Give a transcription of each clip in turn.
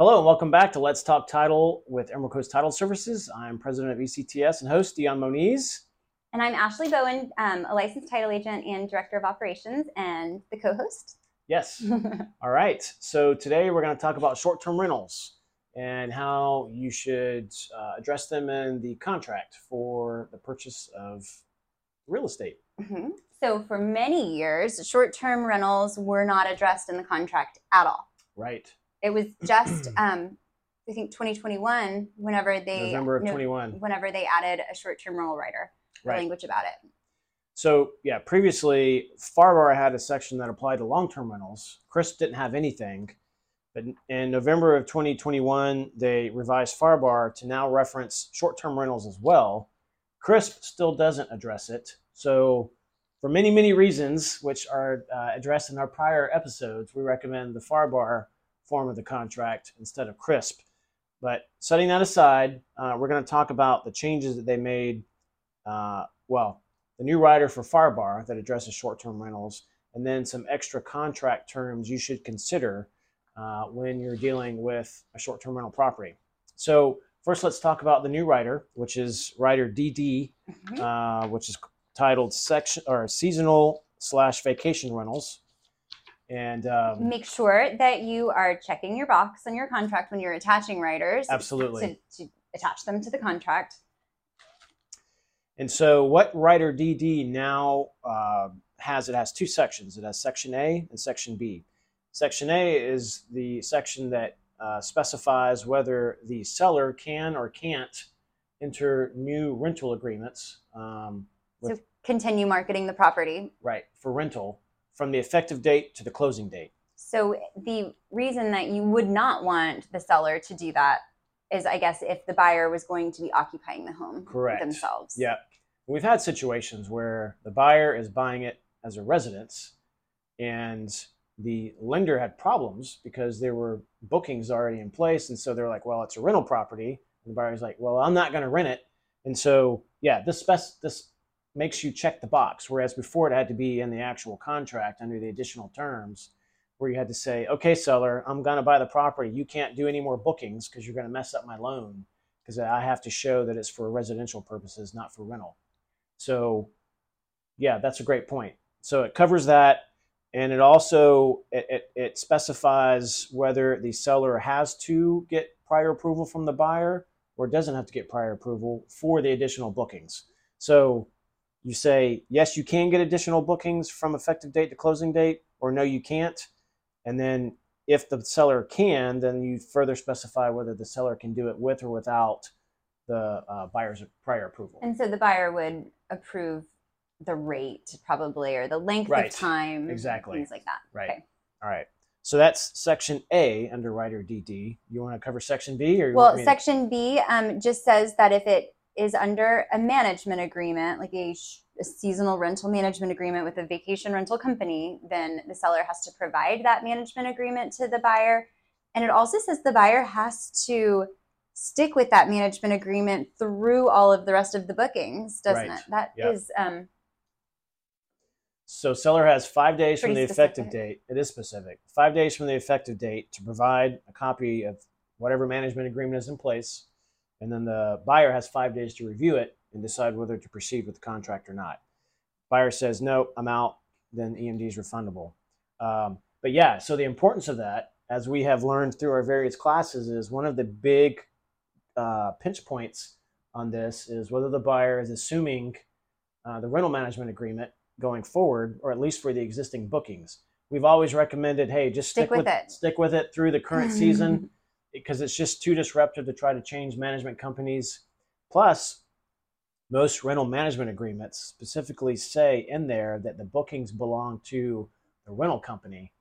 Hello and welcome back to Let's Talk Title with Emerald Coast Title Services. I'm president of ECTS and host Dion Moniz. And I'm Ashley Bowen, um, a licensed title agent and director of operations, and the co-host. Yes. All right. So today we're going to talk about short-term rentals and how you should uh, address them in the contract for the purchase of real estate. Mhm. So for many years, short-term rentals were not addressed in the contract at all. Right. It was just, um, I think, 2021, whenever they November of no- 21. whenever they added a short-term rental rider, Right. language about it. So yeah, previously FARBAR had a section that applied to long-term rentals. CRISP didn't have anything, but in November of 2021, they revised FARBAR to now reference short-term rentals as well. CRISP still doesn't address it. So for many, many reasons, which are uh, addressed in our prior episodes, we recommend the FARBAR form of the contract instead of CRISP. But setting that aside, uh, we're going to talk about the changes that they made. Uh, well, the new rider for FARBAR that addresses short-term rentals, and then some extra contract terms you should consider uh, when you're dealing with a short-term rental property. So first, let's talk about the new rider, which is rider DD, Mhm. uh, which is titled section or seasonal slash vacation rentals. And um, Make sure that you are checking your box on your contract when you're attaching riders. Absolutely. To, to attach them to the contract. And so, what Rider DD now uh, has, it has two sections. It has Section A and Section B. Section A is the section that uh, specifies whether the seller can or can't enter new rental agreements, um, So continue marketing the property. right, for rental from the effective date to the closing date. So the reason that you would not want the seller to do that is, I guess, if the buyer was going to be occupying the home Correct. themselves. Yeah. We've had situations where the buyer is buying it as a residence and the lender had problems because there were bookings already in place. And so they're like, well, it's a rental property. And the buyer's like, well, I'm not going to rent it. And so, yeah, this, spec- this makes you check the box. Whereas before it had to be in the actual contract under the additional terms where you had to say, okay, seller, I'm going to buy the property. You can't do any more bookings because you're going to mess up my loan because I have to show that it's for residential purposes, not for rental. So, yeah, that's a great point. So it covers that, and it also it, it, it specifies whether the seller has to get prior approval from the buyer or doesn't have to get prior approval for the additional bookings. So you say yes, you can get additional bookings from effective date to closing date, or no, you can't. And then if the seller can, then you further specify whether the seller can do it with or without the uh, buyer's prior approval. And so the buyer would approve the rate probably or the length Right. of time. Exactly. Things like that. Right. Okay. All right. So that's section A under Rider DD. You want to cover section B or you Well, want me to- section B um, just says that if it is under a management agreement, like a, a seasonal rental management agreement with a vacation rental company, then the seller has to provide that management agreement to the buyer. And it also says the buyer has to stick with that management agreement through all of the rest of the bookings, doesn't Right. it? That Yep. is um, So seller has five days from the effective date. It is specific. Five days from the effective date to provide a copy of whatever management agreement is in place, and then the buyer has five days to review it and decide whether to proceed with the contract or not. Buyer says no, I'm out. Then EMD is refundable. Um, but yeah, so the importance of that, as we have learned through our various classes, is one of the big uh, pinch points on this is whether the buyer is assuming uh, the rental management agreement going forward, or at least for the existing bookings. We've always recommended, hey, just stick, Stick with it. stick with it through the current season because it's just too disruptive to try to change management companies. Plus, most rental management agreements specifically say in there that the bookings belong to the rental company,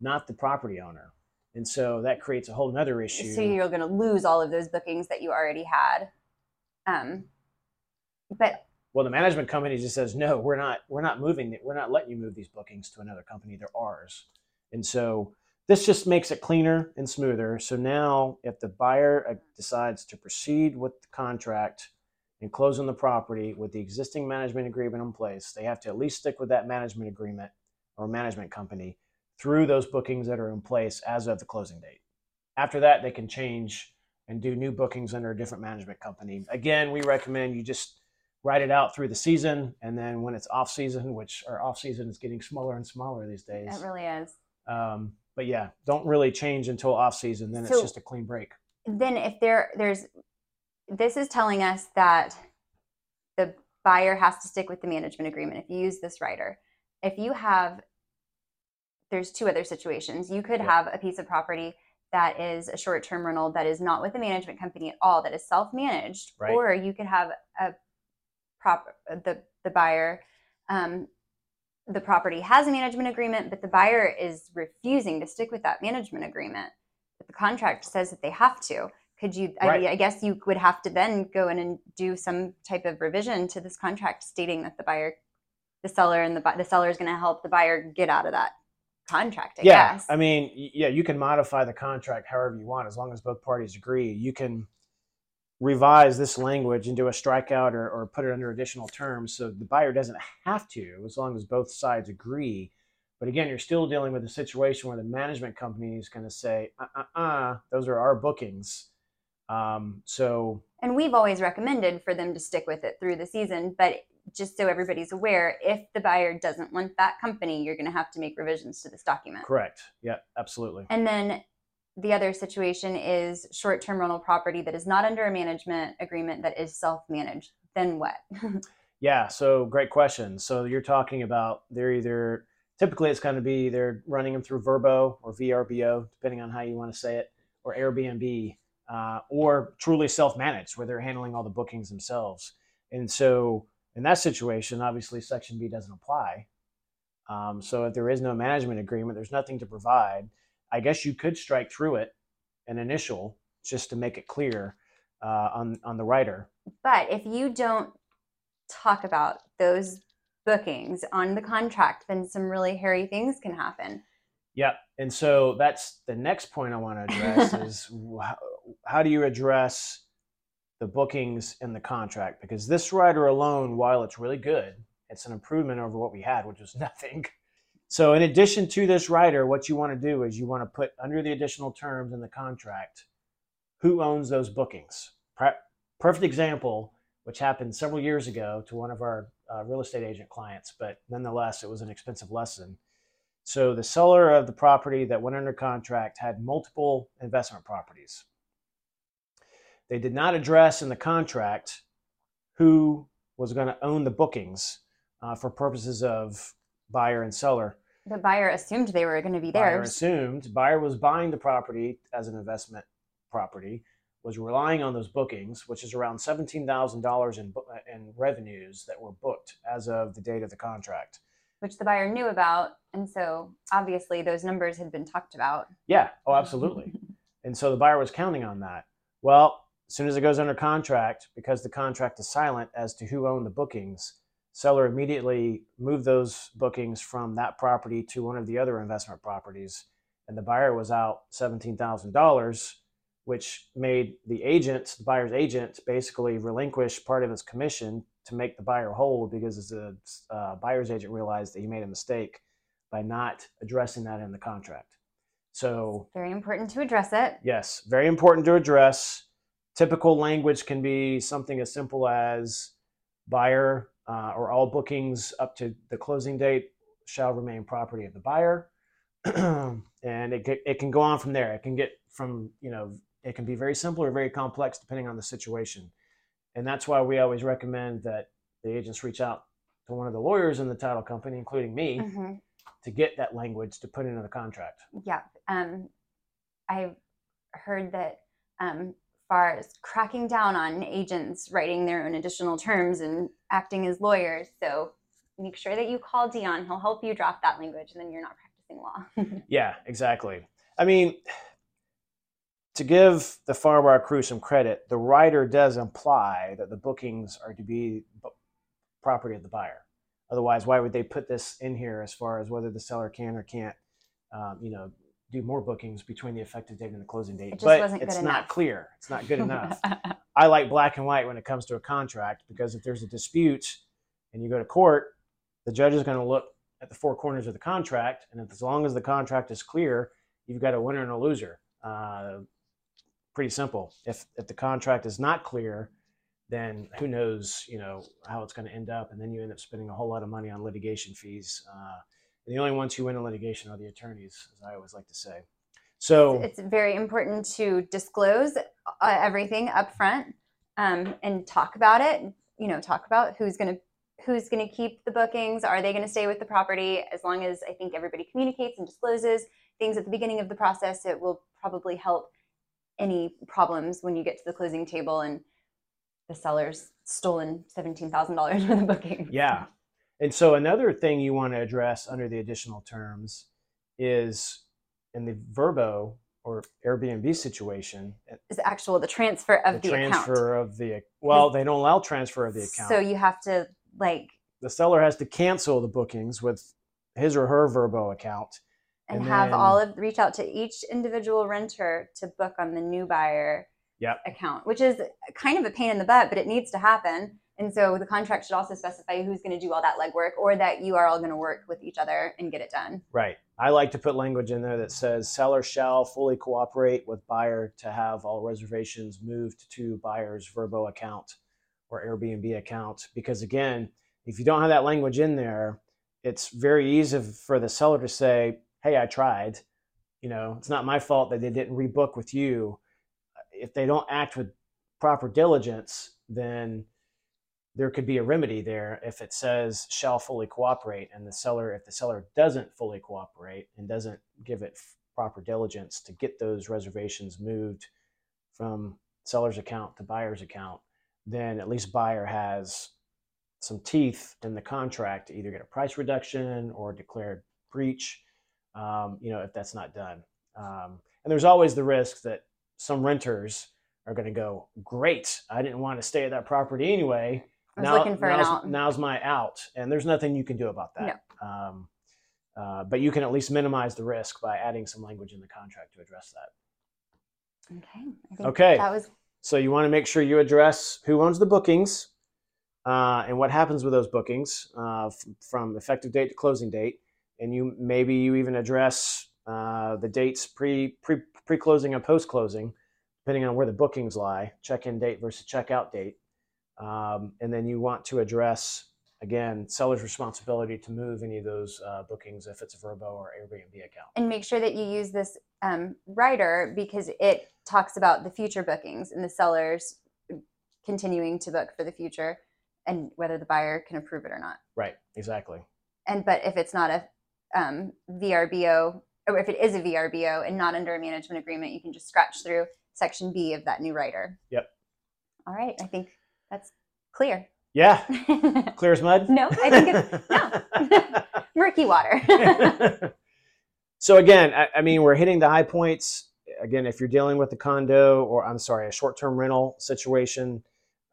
not the property owner. And so that creates a whole nother issue. so you're going to lose all of those bookings that you already had. Um, but Well, the management company just says, no, we're not, we're not moving. We're not letting you move these bookings to another company. They're ours. And so this just makes it cleaner and smoother. So now if the buyer uh, decides to proceed with the contract and close on the property with the existing management agreement in place, they have to at least stick with that management agreement or management company through those bookings that are in place as of the closing date. After that, they can change and do new bookings under a different management company. Again, we recommend you just write it out through the season, and then when it's off season, which our off season is getting smaller and smaller these days. It really is. Um, but yeah, don't really change until off season. Then So- it's just a clean break. Then if there there's this is telling us that the buyer has to stick with the management agreement if you use this rider. If you have there's two other situations. You could have a piece of property that is a short-term rental that is not with a management company at all, that is self-managed, Right. or you could have a prop the the buyer um, the property has a management agreement, but the buyer is refusing to stick with that management agreement. But the contract says that they have to. Could you? I, Right. mean, I guess you would have to then go in and do some type of revision to this contract, stating that the buyer, the seller, and the the seller is going to help the buyer get out of that contract. I yeah, guess. I mean, yeah, you can modify the contract however you want as long as both parties agree. You can revise this language and do a strikeout or, or put it under additional terms so the buyer doesn't have to as long as both sides agree. But again, you're still dealing with a situation where the management company is going to say, uh uh uh, those are our bookings. Um, so, And we've always recommended for them to stick with it through the season, but just so everybody's aware, if the buyer doesn't want that company, you're going to have to make revisions to this document. correct. Yeah, absolutely. And then the other situation is short-term rental property that is not under a management agreement that is self-managed. Then what? Yeah, so great question. So you're talking about they're either typically it's going to be they're running them through Verbo or VRBO, depending on how you want to say it, or Airbnb, uh, or truly self-managed, where they're handling all the bookings themselves. And so in that situation, obviously Section B doesn't apply. Um, so if there is no management agreement, there's nothing to provide. I guess you could strike through it an initial just to make it clear uh, on on the rider. but if you don't talk about those bookings on the contract, then some really hairy things can happen. Yep. And so that's the next point I want to address is how, how do you address the bookings in the contract? Because this rider alone, while it's really good, it's an improvement over what we had, which was nothing. So, in addition to this rider, what you want to do is you want to put under the additional terms in the contract who owns those bookings. Perfect example, which happened several years ago to one of our uh, real estate agent clients, but nonetheless, it was an expensive lesson. So the seller of the property that went under contract had multiple investment properties. They did not address in the contract who was going to own the bookings uh, for purposes of buyer and seller. The buyer assumed they were going to be there. Buyer assumed buyer was buying the property as an investment property, was relying on those bookings, which is around seventeen thousand dollars in uh, in revenues that were booked as of the date of the contract. which the buyer knew about. And so obviously those numbers had been talked about. Yeah, oh, absolutely. And so the buyer was counting on that. Well, as soon as it goes under contract, because the contract is silent as to who owned the bookings, seller immediately moved those bookings from that property to one of the other investment properties. And the buyer was out $17,000, which made the agent, the buyer's agent, basically relinquish part of his commission to make the buyer whole because the uh, buyer's agent realized that he made a mistake by not addressing that in the contract. So, Very important to address it. Yes, very important to address. Typical language can be something as simple as buyer uh, or all bookings up to the closing date shall remain property of the buyer. and it, it can go on from there. It can get from, you know, it can be very simple or very complex depending on the situation. And that's why we always recommend that the agents reach out to one of the lawyers in the title company, including me, Mhm. to get that language to put into the contract. Yeah. Um, I've heard that um, far as cracking down on agents writing their own additional terms and acting as lawyers. So make sure that you call Dion. He'll help you draft that language, and then you're not practicing law. Yeah, exactly. I mean, to give the Farbar crew some credit, the rider does imply that the bookings are to be property of the buyer. Otherwise, why would they put this in here as far as whether the seller can or can't, um, you know, do more bookings between the effective date and the closing date? It but it's not enough. clear. It's not good enough. I like black and white when it comes to a contract because if there's a dispute and you go to court, the judge is going to look at the four corners of the contract, and if, as long as the contract is clear, you've got a winner and a loser. Uh, pretty simple. If if the contract is not clear, then who knows, you know, how it's going to end up, and then you end up spending a whole lot of money on litigation fees. Uh, the only ones who win in litigation are the attorneys, as I always like to say. So it's very important to disclose uh, everything up front um, and talk about it. You know, talk about who's going to who's going to keep the bookings. Are they going to stay with the property? As long as I think everybody communicates and discloses things at the beginning of the process, it will probably help any problems when you get to the closing table and the seller's stolen $17,000 worth the booking. Yeah. And so another thing you want to address under the additional terms is in the Vrbo or Airbnb situation eh, is actual the transfer of the, the transfer account. of the well they don't allow transfer of the account so you have to like the seller has to cancel the bookings with his or her Vrbo account and, and have then, all of reach out to each individual renter to book on the new buyer yep. account, which is kind of a pain in the butt, but it needs to happen. And so the contract should also specify who's going to do all that legwork or that you are all going to work with each other and get it done. Right. I like to put language in there that says seller shall fully cooperate with buyer to have all reservations moved to buyer's Vrbo account or Airbnb account. Because again, if you don't have that language in there, it's very easy for the seller to say, Hey, I tried. You know, it's not my fault that they didn't rebook with you if they don't act with proper diligence, then there could be a remedy there if it says shall fully cooperate and the seller if the seller doesn't fully cooperate and doesn't give it proper diligence to get those reservations moved from seller's account to buyer's account then at least buyer has some teeth in the contract to either get a price reduction or declared breach um, you know if that's not done um, and there's always the risk that some renters are going to go, great, I didn't want to stay at that property anyway. I was now, looking for now's, an out. Now's my out. And there's nothing you can do about that. No. Um, uh, but you can at least minimize the risk by adding some language in the contract to address that. Okay. okay. That was. So you want to make sure you address who owns the bookings uh, and what happens with those bookings uh, f- from effective date to closing date, and you maybe you even address uh, the dates pre pre pre closing and post closing, depending on where the bookings lie, check in date versus checkout date. Um, and then you want to address, again, seller's responsibility to move any of those uh, bookings if it's a Vrbo or Airbnb account. And make sure that you use this um, rider because it talks about the future bookings and the sellers continuing to book for the future and whether the buyer can approve it or not. Right, exactly. And but if it's not a um, VRBO or if it is a VRBO and not under a management agreement, you can just scratch through section B of that new rider. Yep. All right. I think that's clear. Yeah. clear as mud? No, I think it's no. Murky water. so again, I, I, mean, we're hitting the high points. Again, if you're dealing with a condo or I'm sorry, a short-term rental situation,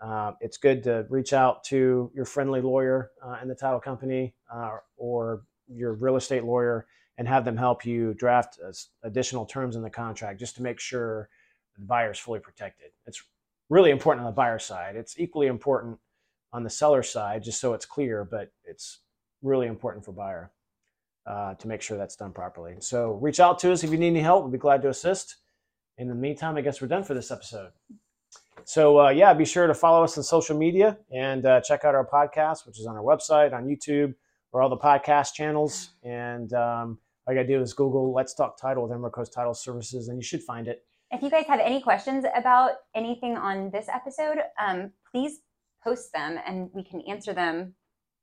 uh, it's good to reach out to your friendly lawyer uh, in the title company uh, or your real estate lawyer and have them help you draft additional terms in the contract just to make sure the buyer is fully protected. It's really important on the buyer side. It's equally important on the seller side, just so it's clear, but it's really important for buyer uh, to make sure that's done properly. So reach out to us if you need any help. We'll be glad to assist. In the meantime, I guess we're done for this episode. So uh, yeah, be sure to follow us on social media and uh, check out our podcast, which is on our website, on YouTube, or all the podcast channels. And um, all you got to do is Google Let's Talk Title with Emerald Coast Title Services, and you should find it. If you guys have any questions about anything on this episode, um, please post them and we can answer them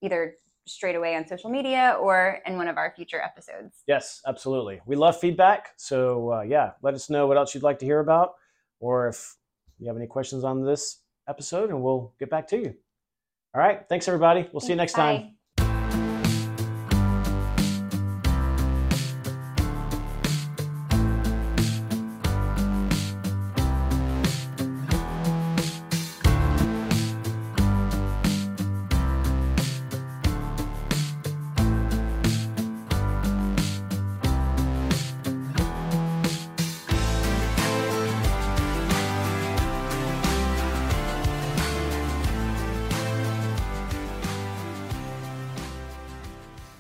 either straight away on social media or in one of our future episodes. Yes, absolutely. We love feedback. So, uh, yeah, let us know what else you'd like to hear about or if you have any questions on this episode, and we'll get back to you. All right. Thanks, everybody. We'll see you next Bye. time.